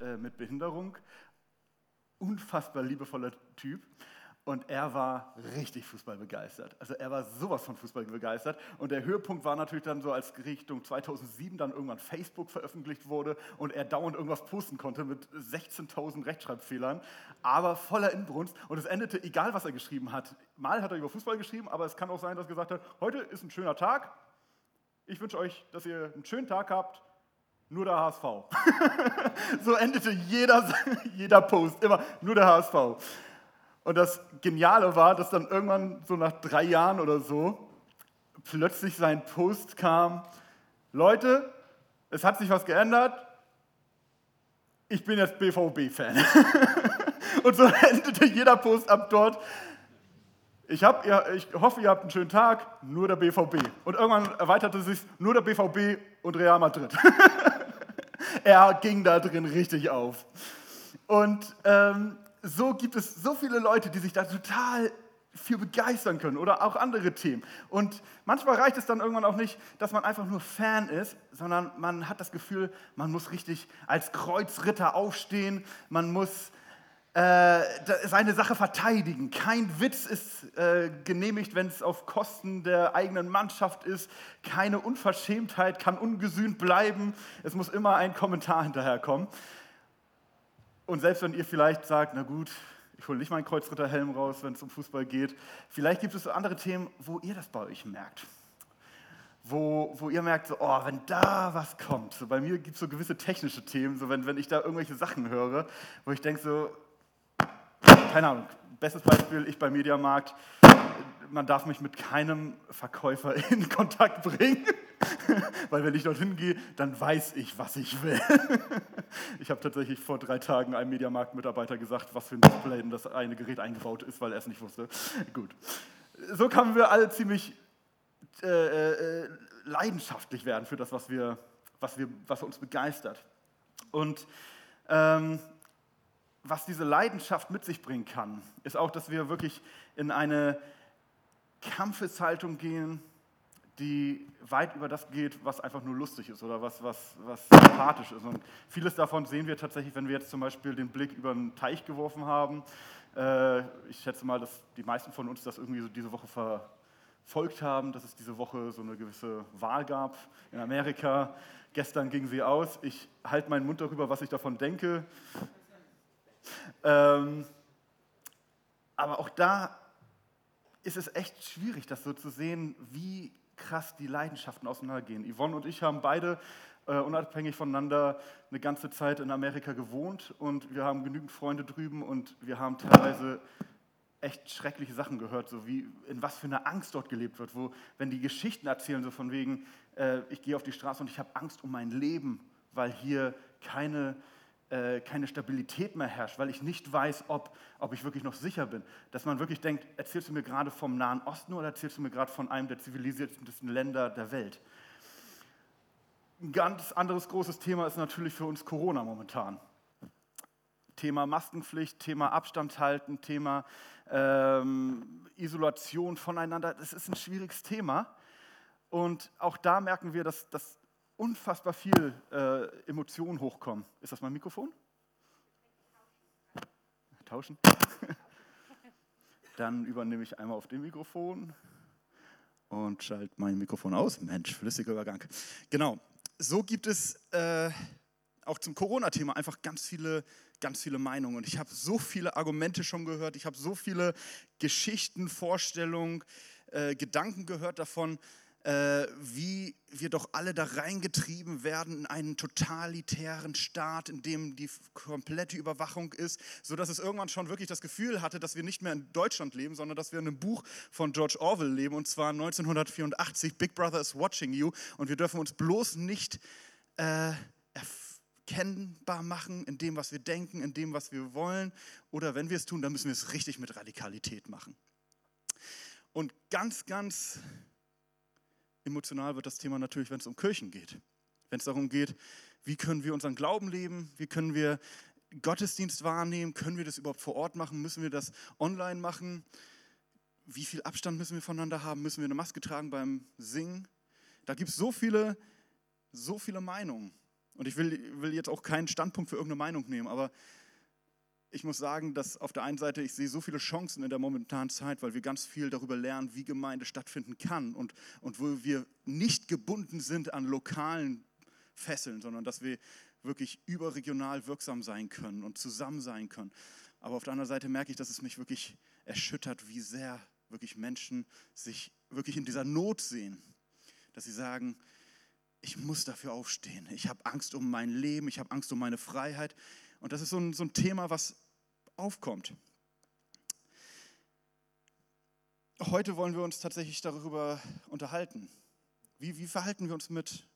äh, mit Behinderung. Unfassbar liebevoller Typ. Und er war richtig Fußball begeistert. Also er war sowas von Fußball begeistert. Und der Höhepunkt war natürlich dann so, als Richtung 2007 dann irgendwann Facebook veröffentlicht wurde und er dauernd irgendwas posten konnte mit 16.000 Rechtschreibfehlern, aber voller Inbrunst. Und es endete, egal was er geschrieben hat. Mal hat er über Fußball geschrieben, aber es kann auch sein, dass er gesagt hat, heute ist ein schöner Tag. Ich wünsche euch, dass ihr einen schönen Tag habt. Nur der HSV. so endete jeder, jeder Post, immer nur der HSV. Und das Geniale war, dass dann irgendwann so nach drei Jahren oder so plötzlich sein Post kam, Leute, es hat sich was geändert, ich bin jetzt BVB-Fan. Und so endete jeder Post ab dort. Ich, hab, ich hoffe, ihr habt einen schönen Tag, nur der BVB. Und irgendwann erweiterte sich nur der BVB und Real Madrid. Er ging da drin richtig auf. Und ähm, so gibt es so viele Leute, die sich da total für begeistern können oder auch andere Themen. Und manchmal reicht es dann irgendwann auch nicht, dass man einfach nur Fan ist, sondern man hat das Gefühl, man muss richtig als Kreuzritter aufstehen, man muss äh, seine Sache verteidigen. Kein Witz ist äh, genehmigt, wenn es auf Kosten der eigenen Mannschaft ist. Keine Unverschämtheit kann ungesühnt bleiben. Es muss immer ein Kommentar hinterherkommen. Und selbst wenn ihr vielleicht sagt, na gut, ich hole nicht meinen Kreuzritterhelm raus, wenn es um Fußball geht, vielleicht gibt es andere Themen, wo ihr das bei euch merkt. Wo, wo ihr merkt, so, oh, wenn da was kommt. So bei mir gibt es so gewisse technische Themen, so wenn, wenn ich da irgendwelche Sachen höre, wo ich denke so, keine Ahnung, bestes Beispiel, ich beim Mediamarkt, man darf mich mit keinem Verkäufer in Kontakt bringen. Weil wenn ich dorthin gehe, dann weiß ich, was ich will. ich habe tatsächlich vor drei Tagen einem Mediamarkt-Mitarbeiter gesagt, was für ein Display in das eine Gerät eingebaut ist, weil er es nicht wusste. Gut. So können wir alle ziemlich äh, äh, leidenschaftlich werden für das, was, wir, was, wir, was uns begeistert. Und ähm, was diese Leidenschaft mit sich bringen kann, ist auch, dass wir wirklich in eine Kampfeshaltung gehen, die weit über das geht, was einfach nur lustig ist oder was, was, was sympathisch ist. Und vieles davon sehen wir tatsächlich, wenn wir jetzt zum Beispiel den Blick über einen Teich geworfen haben. Äh, ich schätze mal, dass die meisten von uns das irgendwie so diese Woche verfolgt haben, dass es diese Woche so eine gewisse Wahl gab in Amerika. Gestern ging sie aus. Ich halte meinen Mund darüber, was ich davon denke. Ähm, aber auch da ist es echt schwierig, das so zu sehen, wie krass die Leidenschaften auseinandergehen. Yvonne und ich haben beide äh, unabhängig voneinander eine ganze Zeit in Amerika gewohnt und wir haben genügend Freunde drüben und wir haben teilweise echt schreckliche Sachen gehört, so wie in was für einer Angst dort gelebt wird, wo, wenn die Geschichten erzählen, so von wegen, äh, ich gehe auf die Straße und ich habe Angst um mein Leben, weil hier keine äh, keine Stabilität mehr herrscht, weil ich nicht weiß, ob, ob ich wirklich noch sicher bin. Dass man wirklich denkt, erzählst du mir gerade vom Nahen Osten oder erzählst du mir gerade von einem der zivilisiertesten Länder der Welt? Ein ganz anderes großes Thema ist natürlich für uns Corona momentan. Thema Maskenpflicht, Thema Abstand halten, Thema ähm, Isolation voneinander. Das ist ein schwieriges Thema. Und auch da merken wir, dass, dass unfassbar viel äh, Emotionen hochkommen. Ist das mein Mikrofon? Tauschen? Dann übernehme ich einmal auf dem Mikrofon und schalte mein Mikrofon aus. Mensch, flüssiger Übergang. Genau, so gibt es äh, auch zum Corona-Thema einfach ganz viele, ganz viele Meinungen. Und ich habe so viele Argumente schon gehört, ich habe so viele Geschichten, Vorstellungen, äh, Gedanken gehört davon, äh, wie wir doch alle da reingetrieben werden in einen totalitären Staat, in dem die komplette Überwachung ist, sodass es irgendwann schon wirklich das Gefühl hatte, dass wir nicht mehr in Deutschland leben, sondern dass wir in einem Buch von George Orwell leben, und zwar 1984, Big Brother is watching you, und wir dürfen uns bloß nicht äh, erkennbar machen in dem, was wir denken, in dem, was wir wollen, oder wenn wir es tun, dann müssen wir es richtig mit Radikalität machen. Und ganz, ganz emotional wird das Thema natürlich, wenn es um Kirchen geht. Wenn es darum geht, wie können wir unseren Glauben leben, wie können wir Gottesdienst wahrnehmen, können wir das überhaupt vor Ort machen, müssen wir das online machen, wie viel Abstand müssen wir voneinander haben, müssen wir eine Maske tragen beim Singen. Da gibt es so viele, so viele Meinungen. Und ich will, will jetzt auch keinen Standpunkt für irgendeine Meinung nehmen, aber ich muss sagen, dass auf der einen Seite ich sehe so viele Chancen in der momentanen Zeit, weil wir ganz viel darüber lernen, wie Gemeinde stattfinden kann und, und wo wir nicht gebunden sind an lokalen Fesseln, sondern dass wir wirklich überregional wirksam sein können und zusammen sein können. Aber auf der anderen Seite merke ich, dass es mich wirklich erschüttert, wie sehr wirklich Menschen sich wirklich in dieser Not sehen, dass sie sagen, ich muss dafür aufstehen. Ich habe Angst um mein Leben, ich habe Angst um meine Freiheit. Und das ist so ein, so ein Thema, was aufkommt. Heute wollen wir uns tatsächlich darüber unterhalten. Wie, wie verhalten wir uns mit,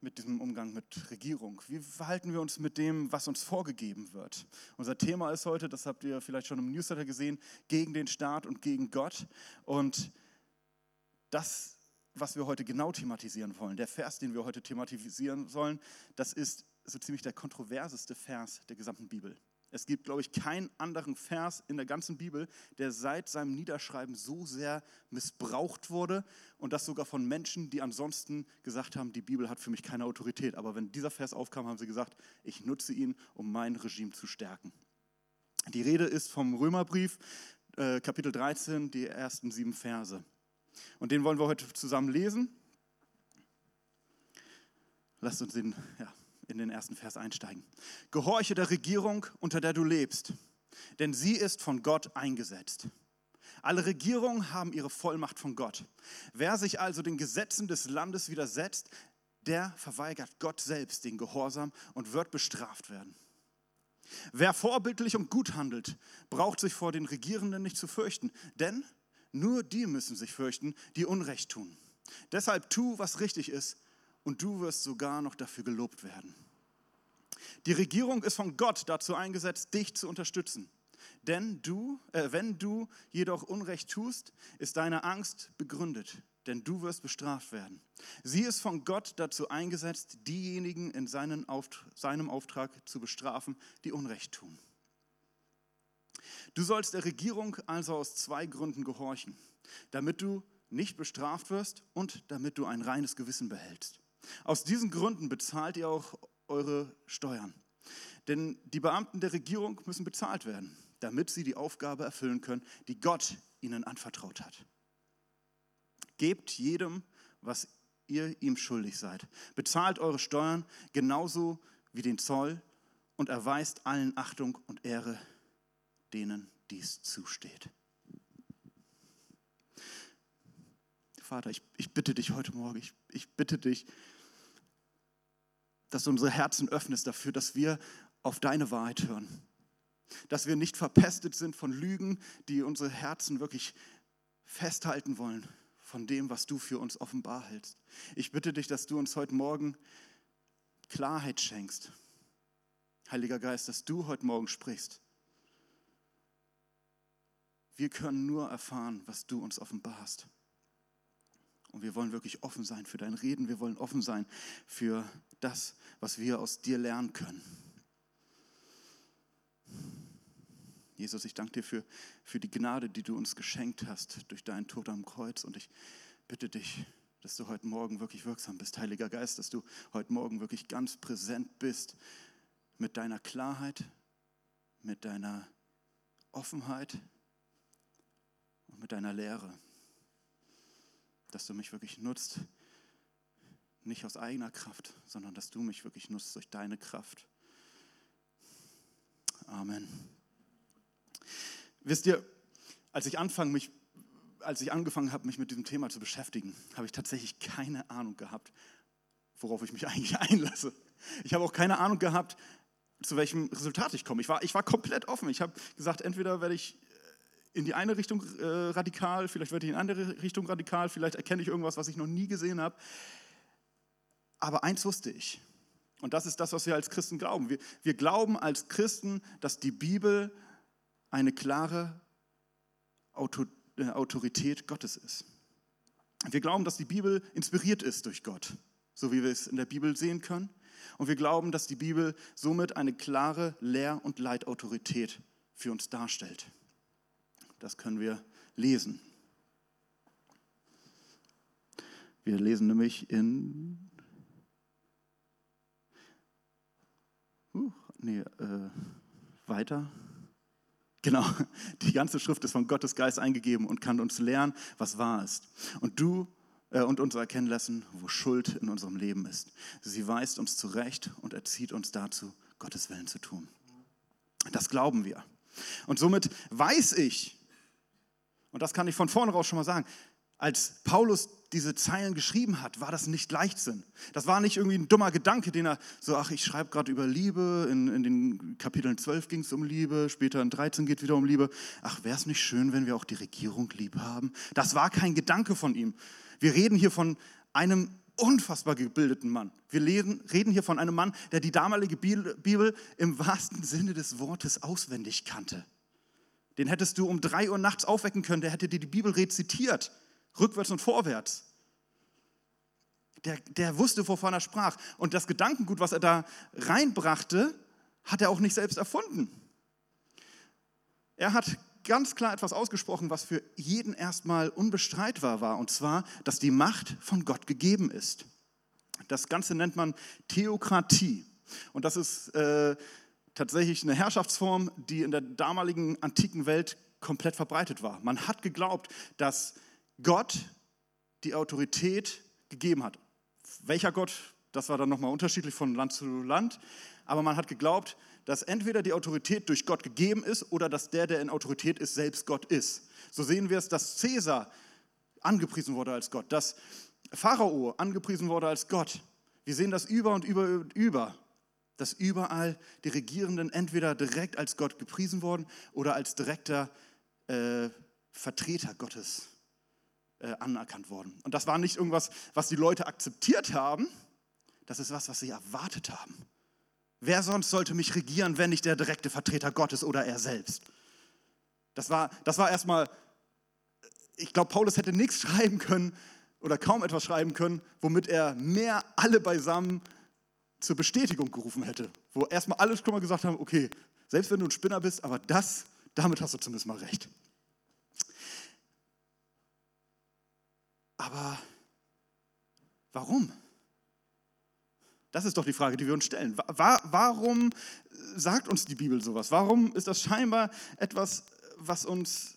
mit diesem Umgang mit Regierung? Wie verhalten wir uns mit dem, was uns vorgegeben wird? Unser Thema ist heute, das habt ihr vielleicht schon im Newsletter gesehen, gegen den Staat und gegen Gott. Und das, was wir heute genau thematisieren wollen, der Vers, den wir heute thematisieren sollen, das ist so ziemlich der kontroverseste Vers der gesamten Bibel. Es gibt, glaube ich, keinen anderen Vers in der ganzen Bibel, der seit seinem Niederschreiben so sehr missbraucht wurde und das sogar von Menschen, die ansonsten gesagt haben, die Bibel hat für mich keine Autorität. Aber wenn dieser Vers aufkam, haben sie gesagt, ich nutze ihn, um mein Regime zu stärken. Die Rede ist vom Römerbrief, äh, Kapitel 13, die ersten sieben Verse. Und den wollen wir heute zusammen lesen. Lasst uns den, ja, in den ersten Vers einsteigen. Gehorche der Regierung, unter der du lebst, denn sie ist von Gott eingesetzt. Alle Regierungen haben ihre Vollmacht von Gott. Wer sich also den Gesetzen des Landes widersetzt, der verweigert Gott selbst den Gehorsam und wird bestraft werden. Wer vorbildlich und gut handelt, braucht sich vor den Regierenden nicht zu fürchten, denn nur die müssen sich fürchten, die Unrecht tun. Deshalb tu, was richtig ist und du wirst sogar noch dafür gelobt werden. Die Regierung ist von Gott dazu eingesetzt, dich zu unterstützen. Denn du, äh, wenn du jedoch Unrecht tust, ist deine Angst begründet, denn du wirst bestraft werden. Sie ist von Gott dazu eingesetzt, diejenigen in seinen Auft seinem Auftrag zu bestrafen, die Unrecht tun. Du sollst der Regierung also aus zwei Gründen gehorchen, damit du nicht bestraft wirst und damit du ein reines Gewissen behältst. Aus diesen Gründen bezahlt ihr auch eure Steuern. Denn die Beamten der Regierung müssen bezahlt werden, damit sie die Aufgabe erfüllen können, die Gott ihnen anvertraut hat. Gebt jedem, was ihr ihm schuldig seid. Bezahlt eure Steuern genauso wie den Zoll und erweist allen Achtung und Ehre, denen dies zusteht. Vater, ich, ich bitte dich heute Morgen, ich, ich bitte dich, dass du unsere Herzen öffnest dafür, dass wir auf deine Wahrheit hören. Dass wir nicht verpestet sind von Lügen, die unsere Herzen wirklich festhalten wollen von dem, was du für uns offenbar hältst. Ich bitte dich, dass du uns heute Morgen Klarheit schenkst. Heiliger Geist, dass du heute Morgen sprichst. Wir können nur erfahren, was du uns offenbarst. Und wir wollen wirklich offen sein für dein Reden. Wir wollen offen sein für das, was wir aus dir lernen können. Jesus, ich danke dir für, für die Gnade, die du uns geschenkt hast durch deinen Tod am Kreuz. Und ich bitte dich, dass du heute Morgen wirklich wirksam bist, Heiliger Geist, dass du heute Morgen wirklich ganz präsent bist mit deiner Klarheit, mit deiner Offenheit und mit deiner Lehre dass du mich wirklich nutzt, nicht aus eigener Kraft, sondern dass du mich wirklich nutzt durch deine Kraft. Amen. Wisst ihr, als ich anfangen, mich, als ich angefangen habe, mich mit diesem Thema zu beschäftigen, habe ich tatsächlich keine Ahnung gehabt, worauf ich mich eigentlich einlasse. Ich habe auch keine Ahnung gehabt, zu welchem Resultat ich komme. Ich war, ich war komplett offen. Ich habe gesagt, entweder werde ich in die eine Richtung äh, radikal, vielleicht werde ich in die andere Richtung radikal, vielleicht erkenne ich irgendwas, was ich noch nie gesehen habe. Aber eins wusste ich, und das ist das, was wir als Christen glauben. Wir, wir glauben als Christen, dass die Bibel eine klare äh, Autorität Gottes ist. Wir glauben, dass die Bibel inspiriert ist durch Gott, so wie wir es in der Bibel sehen können. Und wir glauben, dass die Bibel somit eine klare Lehr- und Leitautorität für uns darstellt. Das können wir lesen. Wir lesen nämlich in Uh, nee, äh, weiter. Genau, die ganze Schrift ist von Gottes Geist eingegeben und kann uns lernen, was wahr ist. Und du äh, und uns erkennen lassen, wo Schuld in unserem Leben ist. Sie weist uns zurecht und erzieht uns dazu, Gottes Willen zu tun. Das glauben wir. Und somit weiß ich, und das kann ich von vornherein schon mal sagen, als Paulus diese Zeilen geschrieben hat, war das nicht Leichtsinn. Das war nicht irgendwie ein dummer Gedanke, den er so, ach, ich schreibe gerade über Liebe, in, in den Kapiteln 12 ging es um Liebe, später in 13 geht wieder um Liebe. Ach, wäre es nicht schön, wenn wir auch die Regierung lieb haben? Das war kein Gedanke von ihm. Wir reden hier von einem unfassbar gebildeten Mann. Wir reden hier von einem Mann, der die damalige Bibel im wahrsten Sinne des Wortes auswendig kannte. Den hättest du um drei Uhr nachts aufwecken können, der hätte dir die Bibel rezitiert rückwärts und vorwärts. Der, der wusste, wovon er sprach. Und das Gedankengut, was er da reinbrachte, hat er auch nicht selbst erfunden. Er hat ganz klar etwas ausgesprochen, was für jeden erstmal unbestreitbar war, und zwar, dass die Macht von Gott gegeben ist. Das Ganze nennt man Theokratie. Und das ist äh, tatsächlich eine Herrschaftsform, die in der damaligen antiken Welt komplett verbreitet war. Man hat geglaubt, dass Gott die Autorität gegeben hat. Welcher Gott, das war dann nochmal unterschiedlich von Land zu Land, aber man hat geglaubt, dass entweder die Autorität durch Gott gegeben ist oder dass der, der in Autorität ist, selbst Gott ist. So sehen wir es, dass Cäsar angepriesen wurde als Gott, dass Pharao angepriesen wurde als Gott. Wir sehen das über und über und über, dass überall die Regierenden entweder direkt als Gott gepriesen wurden oder als direkter äh, Vertreter Gottes äh, anerkannt worden. Und das war nicht irgendwas, was die Leute akzeptiert haben, das ist was, was sie erwartet haben. Wer sonst sollte mich regieren, wenn nicht der direkte Vertreter Gottes oder er selbst? Das war, das war erstmal, ich glaube, Paulus hätte nichts schreiben können oder kaum etwas schreiben können, womit er mehr alle beisammen zur Bestätigung gerufen hätte. Wo erstmal alle schon mal gesagt haben, okay, selbst wenn du ein Spinner bist, aber das, damit hast du zumindest mal recht. Aber warum? Das ist doch die Frage, die wir uns stellen. Warum sagt uns die Bibel sowas? Warum ist das scheinbar etwas, was uns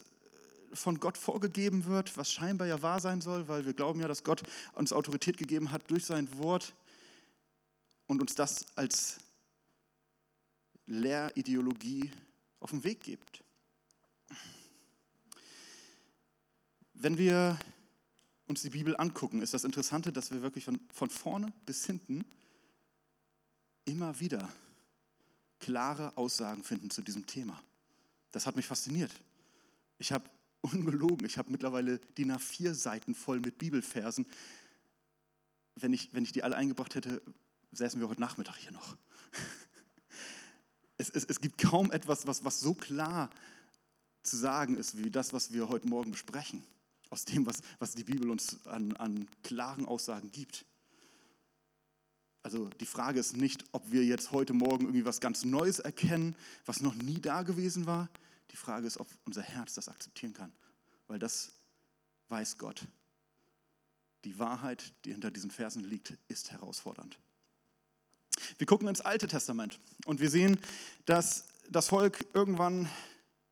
von Gott vorgegeben wird, was scheinbar ja wahr sein soll, weil wir glauben ja, dass Gott uns Autorität gegeben hat durch sein Wort und uns das als Lehrideologie auf den Weg gibt. Wenn wir uns die Bibel angucken, ist das Interessante, dass wir wirklich von, von vorne bis hinten immer wieder klare Aussagen finden zu diesem Thema. Das hat mich fasziniert. Ich habe ungelogen, ich habe mittlerweile DIN A4 Seiten voll mit Bibelversen. Wenn ich, wenn ich die alle eingebracht hätte, säßen wir heute Nachmittag hier noch. Es, es, es gibt kaum etwas, was, was so klar zu sagen ist, wie das, was wir heute Morgen besprechen aus dem, was, was die Bibel uns an, an klaren Aussagen gibt. Also die Frage ist nicht, ob wir jetzt heute Morgen irgendwie was ganz Neues erkennen, was noch nie da gewesen war. Die Frage ist, ob unser Herz das akzeptieren kann, weil das weiß Gott. Die Wahrheit, die hinter diesen Versen liegt, ist herausfordernd. Wir gucken ins Alte Testament und wir sehen, dass das Volk irgendwann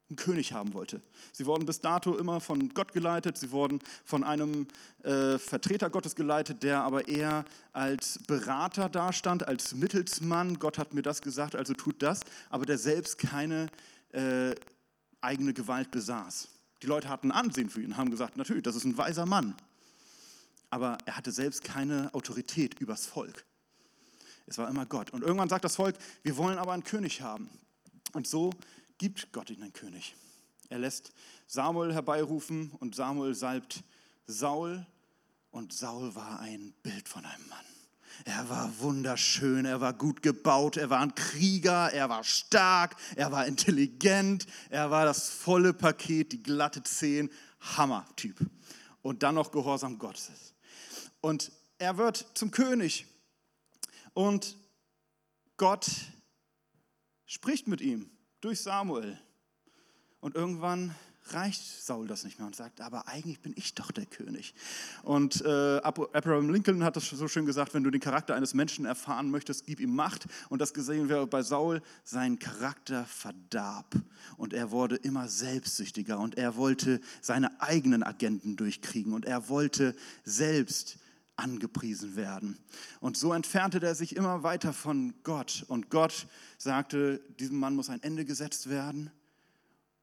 einen König haben wollte. Sie wurden bis dato immer von Gott geleitet, sie wurden von einem äh, Vertreter Gottes geleitet, der aber eher als Berater dastand, als Mittelsmann. Gott hat mir das gesagt, also tut das, aber der selbst keine äh, eigene Gewalt besaß. Die Leute hatten Ansehen für ihn, haben gesagt, natürlich, das ist ein weiser Mann. Aber er hatte selbst keine Autorität übers Volk. Es war immer Gott. Und irgendwann sagt das Volk, wir wollen aber einen König haben. Und so gibt Gott ihnen einen König. Er lässt Samuel herbeirufen und Samuel salbt Saul und Saul war ein Bild von einem Mann. Er war wunderschön, er war gut gebaut, er war ein Krieger, er war stark, er war intelligent, er war das volle Paket, die glatte Zehen, Hammer-Typ. Und dann noch Gehorsam Gottes. Und er wird zum König und Gott spricht mit ihm durch Samuel. Und irgendwann reicht Saul das nicht mehr und sagt, aber eigentlich bin ich doch der König. Und äh, Abraham Lincoln hat das so schön gesagt, wenn du den Charakter eines Menschen erfahren möchtest, gib ihm Macht. Und das gesehen wir bei Saul, sein Charakter verdarb. Und er wurde immer selbstsüchtiger und er wollte seine eigenen Agenten durchkriegen und er wollte selbst angepriesen werden. Und so entfernte er sich immer weiter von Gott. Und Gott sagte, diesem Mann muss ein Ende gesetzt werden.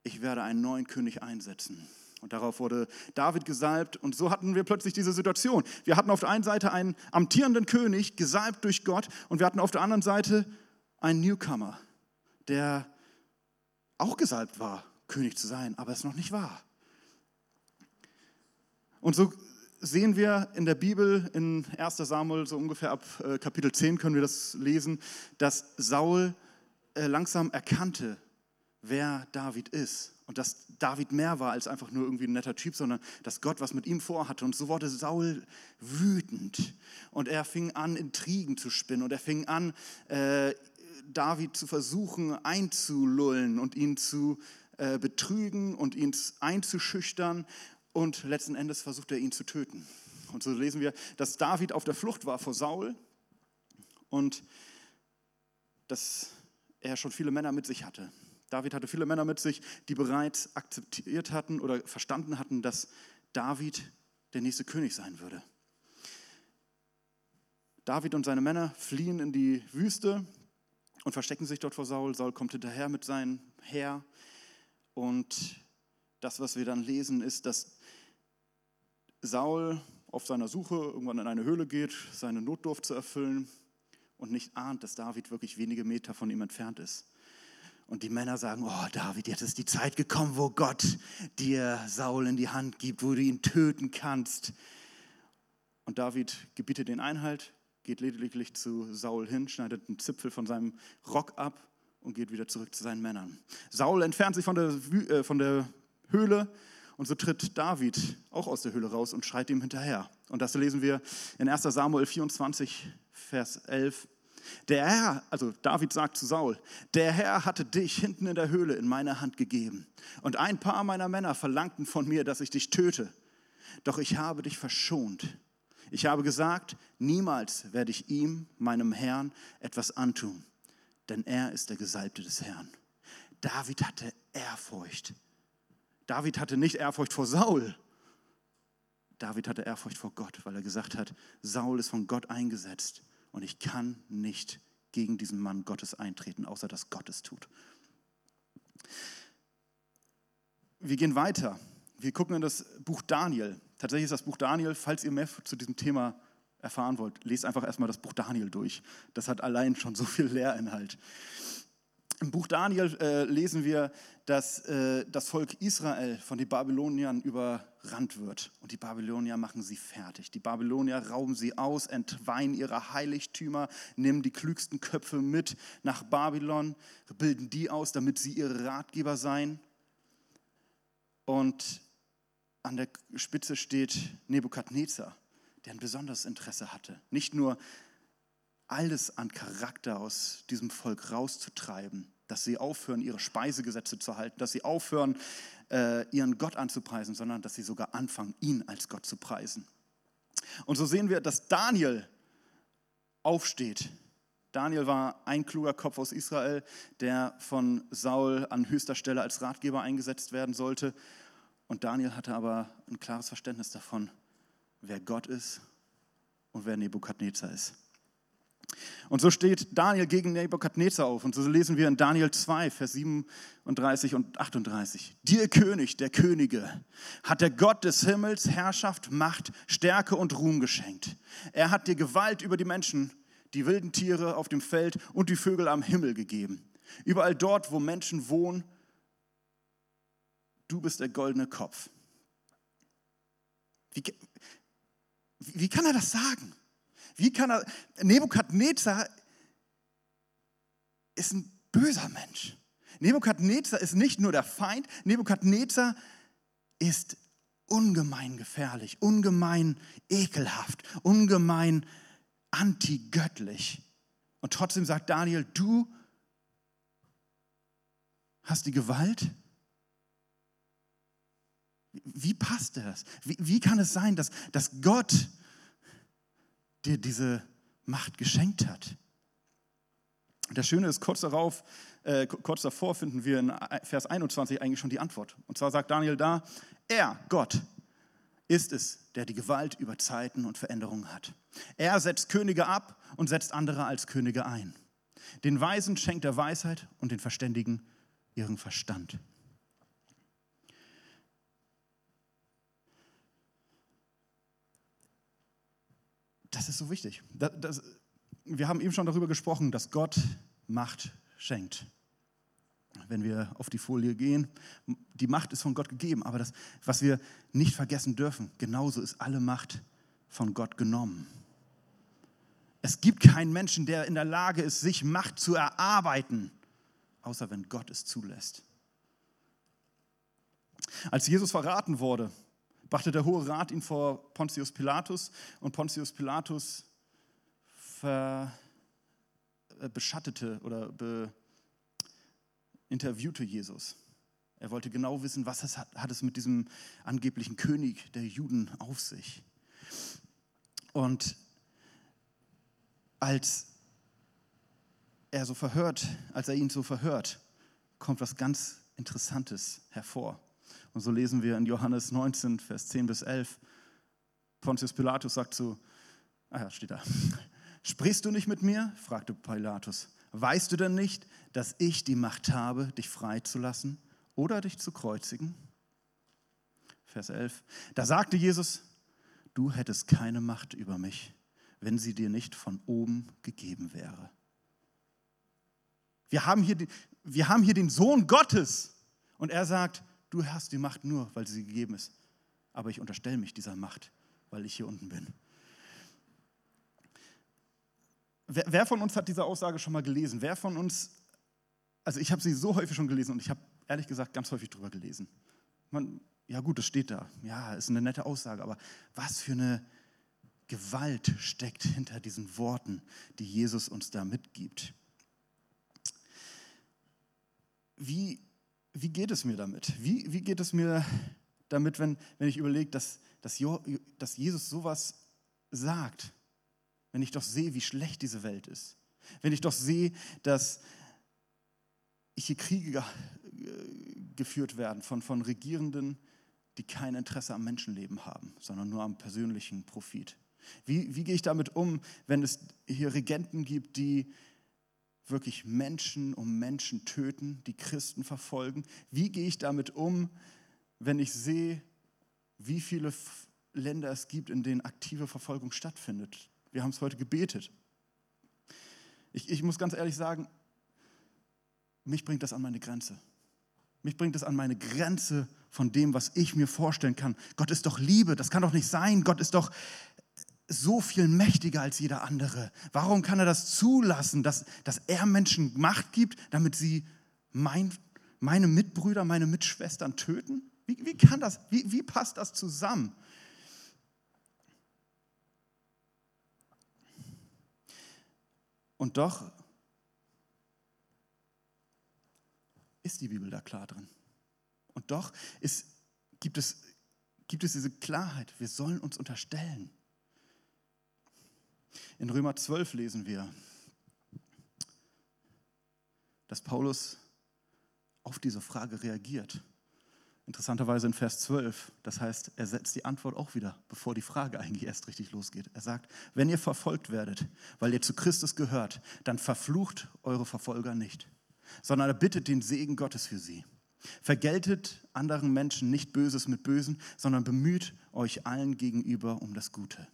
Ich werde einen neuen König einsetzen. Und darauf wurde David gesalbt. Und so hatten wir plötzlich diese Situation. Wir hatten auf der einen Seite einen amtierenden König, gesalbt durch Gott. Und wir hatten auf der anderen Seite einen Newcomer, der auch gesalbt war, König zu sein, aber es noch nicht war. Und so sehen wir in der Bibel, in 1 Samuel, so ungefähr ab äh, Kapitel 10 können wir das lesen, dass Saul äh, langsam erkannte, wer David ist. Und dass David mehr war als einfach nur irgendwie ein netter Typ, sondern dass Gott was mit ihm vorhatte. Und so wurde Saul wütend. Und er fing an, Intrigen zu spinnen. Und er fing an, äh, David zu versuchen einzulullen und ihn zu betrügen und ihn einzuschüchtern und letzten Endes versucht er ihn zu töten. Und so lesen wir, dass David auf der Flucht war vor Saul und dass er schon viele Männer mit sich hatte. David hatte viele Männer mit sich, die bereits akzeptiert hatten oder verstanden hatten, dass David der nächste König sein würde. David und seine Männer fliehen in die Wüste und verstecken sich dort vor Saul. Saul kommt hinterher mit seinem Heer. Und das, was wir dann lesen, ist, dass Saul auf seiner Suche irgendwann in eine Höhle geht, seine Notdurft zu erfüllen und nicht ahnt, dass David wirklich wenige Meter von ihm entfernt ist. Und die Männer sagen, oh David, jetzt ist die Zeit gekommen, wo Gott dir Saul in die Hand gibt, wo du ihn töten kannst. Und David gebietet den Einhalt, geht lediglich zu Saul hin, schneidet einen Zipfel von seinem Rock ab und geht wieder zurück zu seinen Männern. Saul entfernt sich von der, äh, von der Höhle und so tritt David auch aus der Höhle raus und schreit ihm hinterher. Und das lesen wir in 1 Samuel 24, Vers 11. Der Herr, also David sagt zu Saul, der Herr hatte dich hinten in der Höhle in meine Hand gegeben. Und ein paar meiner Männer verlangten von mir, dass ich dich töte. Doch ich habe dich verschont. Ich habe gesagt, niemals werde ich ihm, meinem Herrn, etwas antun, denn er ist der Gesalbte des Herrn. David hatte Ehrfurcht David hatte nicht Ehrfurcht vor Saul. David hatte Ehrfurcht vor Gott, weil er gesagt hat, Saul ist von Gott eingesetzt und ich kann nicht gegen diesen Mann Gottes eintreten, außer dass Gott es tut. Wir gehen weiter. Wir gucken in das Buch Daniel. Tatsächlich ist das Buch Daniel, falls ihr mehr zu diesem Thema erfahren wollt, lest einfach erstmal das Buch Daniel durch. Das hat allein schon so viel Lehrinhalt. Im Buch Daniel äh, lesen wir, dass äh, das Volk Israel von den Babyloniern überrannt wird. Und die Babylonier machen sie fertig. Die Babylonier rauben sie aus, entweihen ihre Heiligtümer, nehmen die klügsten Köpfe mit nach Babylon, bilden die aus, damit sie ihre Ratgeber seien. Und an der Spitze steht Nebukadnezar, der ein besonderes Interesse hatte. Nicht nur alles an Charakter aus diesem Volk rauszutreiben, dass sie aufhören, ihre Speisegesetze zu halten, dass sie aufhören, äh, ihren Gott anzupreisen, sondern dass sie sogar anfangen, ihn als Gott zu preisen. Und so sehen wir, dass Daniel aufsteht. Daniel war ein kluger Kopf aus Israel, der von Saul an höchster Stelle als Ratgeber eingesetzt werden sollte. Und Daniel hatte aber ein klares Verständnis davon, wer Gott ist und wer Nebukadnezar ist. Und so steht Daniel gegen Nebukadnezar auf. Und so lesen wir in Daniel 2, Vers 37 und 38. Dir König der Könige hat der Gott des Himmels Herrschaft, Macht, Stärke und Ruhm geschenkt. Er hat dir Gewalt über die Menschen, die wilden Tiere auf dem Feld und die Vögel am Himmel gegeben. Überall dort, wo Menschen wohnen, du bist der goldene Kopf. Wie, wie kann er das sagen? Wie kann er, Nebukadnezar ist ein böser Mensch. Nebukadnezar ist nicht nur der Feind, Nebukadnezar ist ungemein gefährlich, ungemein ekelhaft, ungemein antigöttlich. Und trotzdem sagt Daniel, du hast die Gewalt, wie passt das? Wie, wie kann es sein, dass, dass Gott dir diese Macht geschenkt hat? Das Schöne ist, kurz darauf, äh, kurz davor finden wir in Vers 21 eigentlich schon die Antwort. Und zwar sagt Daniel da, er, Gott, ist es, der die Gewalt über Zeiten und Veränderungen hat. Er setzt Könige ab und setzt andere als Könige ein. Den Weisen schenkt er Weisheit und den Verständigen ihren Verstand. Das ist so wichtig. Das, das, wir haben eben schon darüber gesprochen, dass Gott Macht schenkt. Wenn wir auf die Folie gehen, die Macht ist von Gott gegeben, aber das, was wir nicht vergessen dürfen, genauso ist alle Macht von Gott genommen. Es gibt keinen Menschen, der in der Lage ist, sich Macht zu erarbeiten, außer wenn Gott es zulässt. Als Jesus verraten wurde, brachte der Hohe Rat ihn vor Pontius Pilatus und Pontius Pilatus ver, äh, beschattete oder be, interviewte Jesus. Er wollte genau wissen, was es hat, hat es mit diesem angeblichen König der Juden auf sich. Und als er so verhört, als er ihn so verhört, kommt was ganz Interessantes hervor. Und so lesen wir in Johannes 19, Vers 10 bis 11. Pontius Pilatus sagt zu, ah ja, steht da, sprichst du nicht mit mir? fragte Pilatus. Weißt du denn nicht, dass ich die Macht habe, dich freizulassen oder dich zu kreuzigen? Vers 11. Da sagte Jesus, du hättest keine Macht über mich, wenn sie dir nicht von oben gegeben wäre. Wir haben hier, wir haben hier den Sohn Gottes und er sagt, du hast die Macht nur, weil sie gegeben ist. Aber ich unterstelle mich dieser Macht, weil ich hier unten bin. Wer, wer von uns hat diese Aussage schon mal gelesen? Wer von uns, also ich habe sie so häufig schon gelesen und ich habe ehrlich gesagt ganz häufig drüber gelesen. Man, ja gut, es steht da. Ja, ist eine nette Aussage, aber was für eine Gewalt steckt hinter diesen Worten, die Jesus uns da mitgibt. Wie wie geht es mir damit? Wie, wie geht es mir damit, wenn, wenn ich überlege, dass, dass, dass Jesus sowas sagt? Wenn ich doch sehe, wie schlecht diese Welt ist. Wenn ich doch sehe, dass hier Kriege geführt werden von, von Regierenden, die kein Interesse am Menschenleben haben, sondern nur am persönlichen Profit. Wie, wie gehe ich damit um, wenn es hier Regenten gibt, die wirklich Menschen um Menschen töten, die Christen verfolgen? Wie gehe ich damit um, wenn ich sehe, wie viele Länder es gibt, in denen aktive Verfolgung stattfindet? Wir haben es heute gebetet. Ich, ich muss ganz ehrlich sagen, mich bringt das an meine Grenze. Mich bringt es an meine Grenze von dem, was ich mir vorstellen kann. Gott ist doch Liebe, das kann doch nicht sein. Gott ist doch so viel mächtiger als jeder andere. Warum kann er das zulassen, dass, dass er Menschen Macht gibt, damit sie mein, meine Mitbrüder, meine Mitschwestern töten? Wie, wie kann das, wie, wie passt das zusammen? Und doch ist die Bibel da klar drin. Und doch ist, gibt, es, gibt es diese Klarheit, wir sollen uns unterstellen. In Römer 12 lesen wir, dass Paulus auf diese Frage reagiert. Interessanterweise in Vers 12. Das heißt, er setzt die Antwort auch wieder, bevor die Frage eigentlich erst richtig losgeht. Er sagt, wenn ihr verfolgt werdet, weil ihr zu Christus gehört, dann verflucht eure Verfolger nicht, sondern er bittet den Segen Gottes für sie. Vergeltet anderen Menschen nicht Böses mit Bösen, sondern bemüht euch allen gegenüber um das Gute.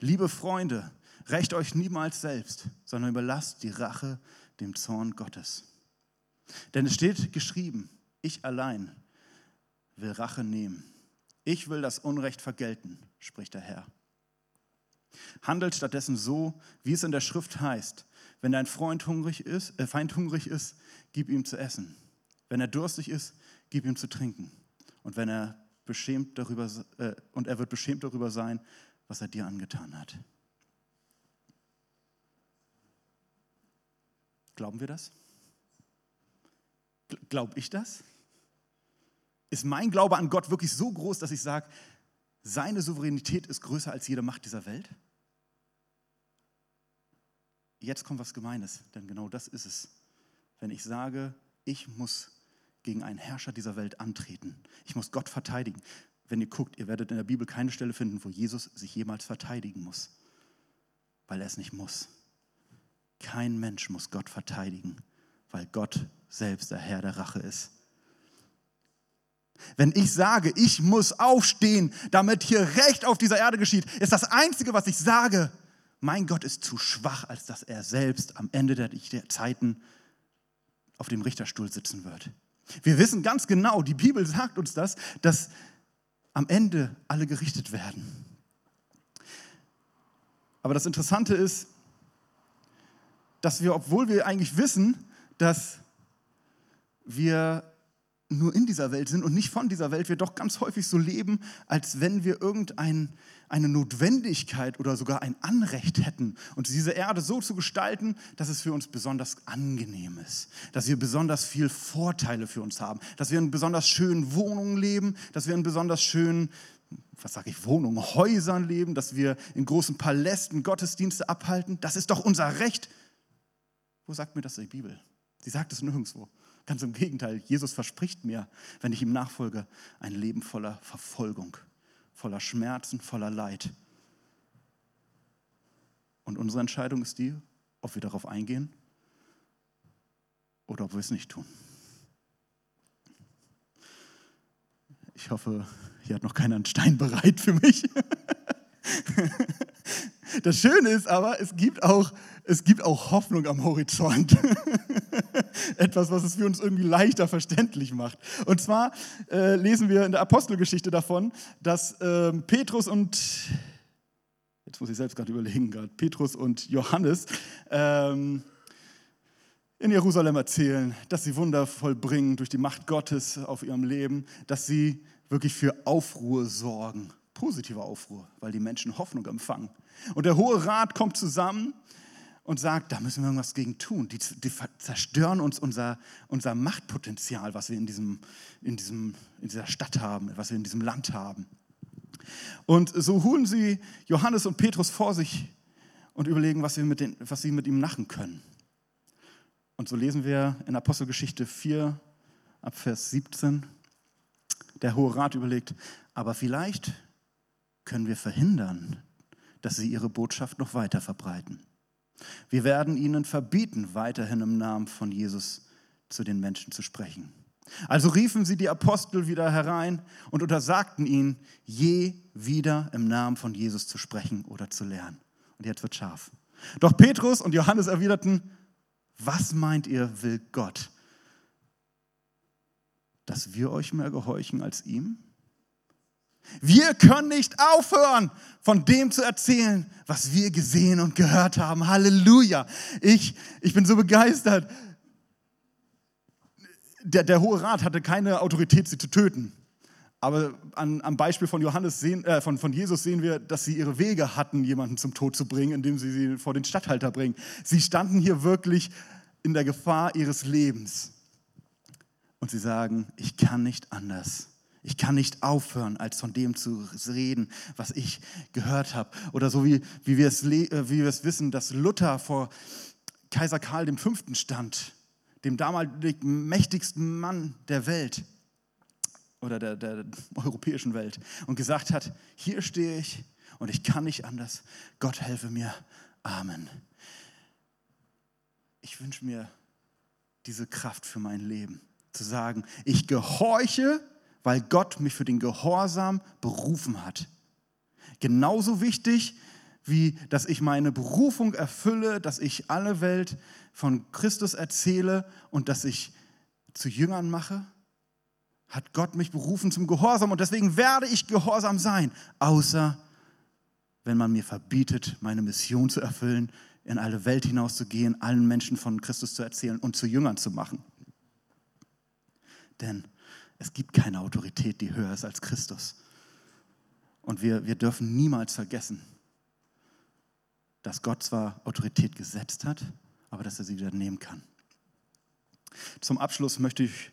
Liebe Freunde, rächt euch niemals selbst, sondern überlasst die Rache dem Zorn Gottes. Denn es steht geschrieben, ich allein will Rache nehmen. Ich will das Unrecht vergelten, spricht der Herr. Handelt stattdessen so, wie es in der Schrift heißt. Wenn dein Freund hungrig ist, äh, Feind hungrig ist, gib ihm zu essen. Wenn er durstig ist, gib ihm zu trinken. Und wenn er beschämt darüber äh, und er wird beschämt darüber sein, was er dir angetan hat. Glauben wir das? Glaube ich das? Ist mein Glaube an Gott wirklich so groß, dass ich sage, seine Souveränität ist größer als jede Macht dieser Welt? Jetzt kommt was Gemeines, denn genau das ist es. Wenn ich sage, ich muss gegen einen Herrscher dieser Welt antreten, ich muss Gott verteidigen. Wenn ihr guckt, ihr werdet in der Bibel keine Stelle finden, wo Jesus sich jemals verteidigen muss, weil er es nicht muss. Kein Mensch muss Gott verteidigen, weil Gott selbst der Herr der Rache ist. Wenn ich sage, ich muss aufstehen, damit hier Recht auf dieser Erde geschieht, ist das Einzige, was ich sage, mein Gott ist zu schwach, als dass er selbst am Ende der Zeiten auf dem Richterstuhl sitzen wird. Wir wissen ganz genau, die Bibel sagt uns das, dass am Ende alle gerichtet werden. Aber das Interessante ist, dass wir, obwohl wir eigentlich wissen, dass wir nur in dieser Welt sind und nicht von dieser Welt, wir doch ganz häufig so leben, als wenn wir irgendeine Notwendigkeit oder sogar ein Anrecht hätten, uns diese Erde so zu gestalten, dass es für uns besonders angenehm ist, dass wir besonders viel Vorteile für uns haben, dass wir in besonders schönen Wohnungen leben, dass wir in besonders schönen was sage ich, Wohnungen, Häusern leben, dass wir in großen Palästen Gottesdienste abhalten. Das ist doch unser Recht. Wo sagt mir das die Bibel? Sie sagt es nirgendwo. Ganz im Gegenteil, Jesus verspricht mir, wenn ich ihm nachfolge, ein Leben voller Verfolgung, voller Schmerzen, voller Leid. Und unsere Entscheidung ist die, ob wir darauf eingehen oder ob wir es nicht tun. Ich hoffe, hier hat noch keiner einen Stein bereit für mich. Das Schöne ist aber, es gibt auch, es gibt auch Hoffnung am Horizont. Etwas, was es für uns irgendwie leichter verständlich macht. Und zwar äh, lesen wir in der Apostelgeschichte davon, dass äh, Petrus und, jetzt muss ich selbst gerade überlegen, gerade Petrus und Johannes ähm, in Jerusalem erzählen, dass sie Wunder vollbringen durch die Macht Gottes auf ihrem Leben, dass sie wirklich für Aufruhr sorgen positive Aufruhr, weil die Menschen Hoffnung empfangen. Und der Hohe Rat kommt zusammen und sagt, da müssen wir irgendwas gegen tun. Die, die zerstören uns unser, unser Machtpotenzial, was wir in, diesem, in, diesem, in dieser Stadt haben, was wir in diesem Land haben. Und so holen sie Johannes und Petrus vor sich und überlegen, was, wir mit den, was sie mit ihm machen können. Und so lesen wir in Apostelgeschichte 4 ab Vers 17, der Hohe Rat überlegt, aber vielleicht können wir verhindern, dass sie ihre Botschaft noch weiter verbreiten. Wir werden ihnen verbieten, weiterhin im Namen von Jesus zu den Menschen zu sprechen. Also riefen sie die Apostel wieder herein und untersagten ihnen, je wieder im Namen von Jesus zu sprechen oder zu lernen. Und jetzt wird scharf. Doch Petrus und Johannes erwiderten, was meint ihr, will Gott? Dass wir euch mehr gehorchen als ihm? Wir können nicht aufhören, von dem zu erzählen, was wir gesehen und gehört haben. Halleluja. Ich, ich bin so begeistert. Der, der Hohe Rat hatte keine Autorität, sie zu töten. Aber an, am Beispiel von, Johannes sehen, äh, von, von Jesus sehen wir, dass sie ihre Wege hatten, jemanden zum Tod zu bringen, indem sie sie vor den Statthalter bringen. Sie standen hier wirklich in der Gefahr ihres Lebens. Und sie sagen, ich kann nicht anders ich kann nicht aufhören, als von dem zu reden, was ich gehört habe. Oder so wie, wie, wir es, äh, wie wir es wissen, dass Luther vor Kaiser Karl V. stand, dem damals mächtigsten Mann der Welt oder der, der europäischen Welt, und gesagt hat, hier stehe ich und ich kann nicht anders. Gott helfe mir. Amen. Ich wünsche mir diese Kraft für mein Leben, zu sagen, ich gehorche weil Gott mich für den Gehorsam berufen hat. Genauso wichtig, wie dass ich meine Berufung erfülle, dass ich alle Welt von Christus erzähle und dass ich zu Jüngern mache, hat Gott mich berufen zum Gehorsam und deswegen werde ich gehorsam sein, außer wenn man mir verbietet, meine Mission zu erfüllen, in alle Welt hinauszugehen, allen Menschen von Christus zu erzählen und zu Jüngern zu machen. Denn es gibt keine Autorität, die höher ist als Christus. Und wir, wir dürfen niemals vergessen, dass Gott zwar Autorität gesetzt hat, aber dass er sie wieder nehmen kann. Zum Abschluss möchte ich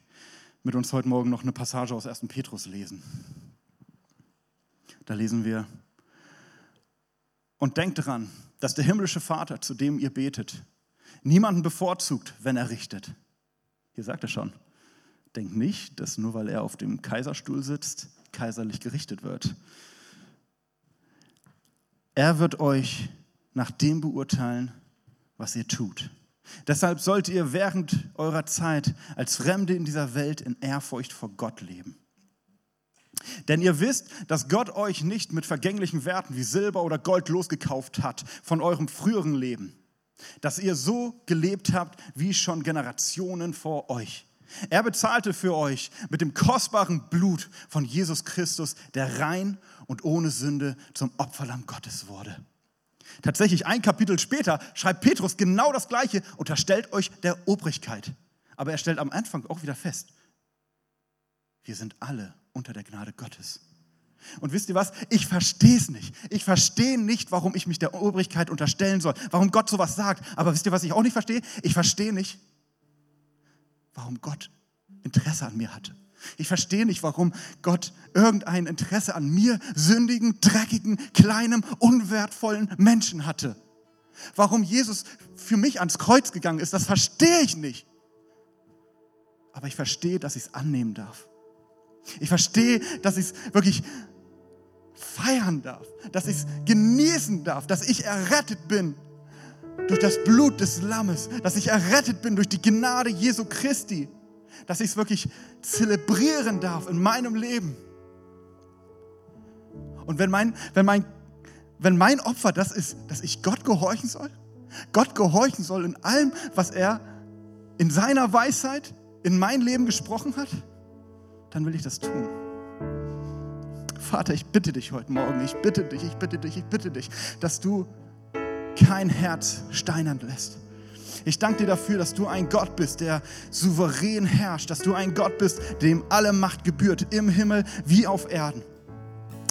mit uns heute Morgen noch eine Passage aus 1. Petrus lesen. Da lesen wir, und denkt daran, dass der himmlische Vater, zu dem ihr betet, niemanden bevorzugt, wenn er richtet. Hier sagt er schon, denkt nicht, dass nur weil er auf dem Kaiserstuhl sitzt, kaiserlich gerichtet wird. Er wird euch nach dem beurteilen, was ihr tut. Deshalb sollt ihr während eurer Zeit als Fremde in dieser Welt in Ehrfurcht vor Gott leben. Denn ihr wisst, dass Gott euch nicht mit vergänglichen Werten wie Silber oder Gold losgekauft hat von eurem früheren Leben, dass ihr so gelebt habt wie schon Generationen vor euch. Er bezahlte für euch mit dem kostbaren Blut von Jesus Christus, der rein und ohne Sünde zum Opferlamm Gottes wurde. Tatsächlich ein Kapitel später schreibt Petrus genau das Gleiche, unterstellt euch der Obrigkeit. Aber er stellt am Anfang auch wieder fest, wir sind alle unter der Gnade Gottes. Und wisst ihr was? Ich verstehe es nicht. Ich verstehe nicht, warum ich mich der Obrigkeit unterstellen soll, warum Gott sowas sagt. Aber wisst ihr, was ich auch nicht verstehe? Ich verstehe nicht, warum Gott Interesse an mir hatte. Ich verstehe nicht, warum Gott irgendein Interesse an mir, sündigen, dreckigen, kleinem, unwertvollen Menschen hatte. Warum Jesus für mich ans Kreuz gegangen ist, das verstehe ich nicht. Aber ich verstehe, dass ich es annehmen darf. Ich verstehe, dass ich es wirklich feiern darf, dass ich es genießen darf, dass ich errettet bin durch das Blut des Lammes, dass ich errettet bin durch die Gnade Jesu Christi dass ich es wirklich zelebrieren darf in meinem Leben. Und wenn mein, wenn, mein, wenn mein Opfer das ist, dass ich Gott gehorchen soll, Gott gehorchen soll in allem, was er in seiner Weisheit in mein Leben gesprochen hat, dann will ich das tun. Vater, ich bitte dich heute Morgen, ich bitte dich, ich bitte dich, ich bitte dich, dass du kein Herz steinern lässt ich danke dir dafür, dass du ein Gott bist, der souverän herrscht, dass du ein Gott bist, dem alle Macht gebührt, im Himmel wie auf Erden.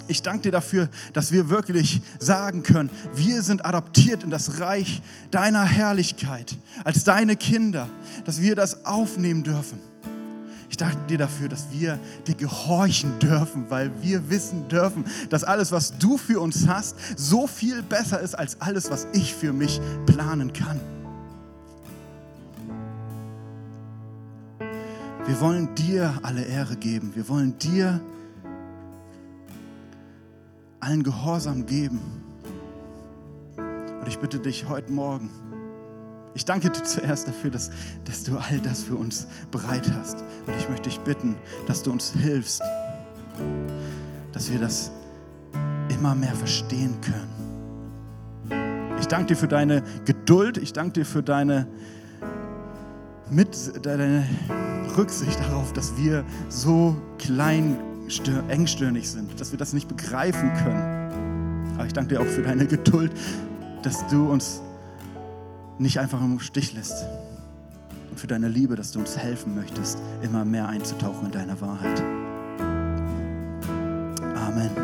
Ich danke dir dafür, dass wir wirklich sagen können, wir sind adoptiert in das Reich deiner Herrlichkeit, als deine Kinder, dass wir das aufnehmen dürfen. Ich danke dir dafür, dass wir dir gehorchen dürfen, weil wir wissen dürfen, dass alles, was du für uns hast, so viel besser ist als alles, was ich für mich planen kann. Wir wollen dir alle Ehre geben. Wir wollen dir allen Gehorsam geben. Und ich bitte dich heute Morgen, ich danke dir zuerst dafür, dass, dass du all das für uns bereit hast. Und ich möchte dich bitten, dass du uns hilfst, dass wir das immer mehr verstehen können. Ich danke dir für deine Geduld. Ich danke dir für deine mit deine Rücksicht darauf, dass wir so klein, engstirnig sind, dass wir das nicht begreifen können. Aber ich danke dir auch für deine Geduld, dass du uns nicht einfach im Stich lässt. Und für deine Liebe, dass du uns helfen möchtest, immer mehr einzutauchen in deine Wahrheit. Amen.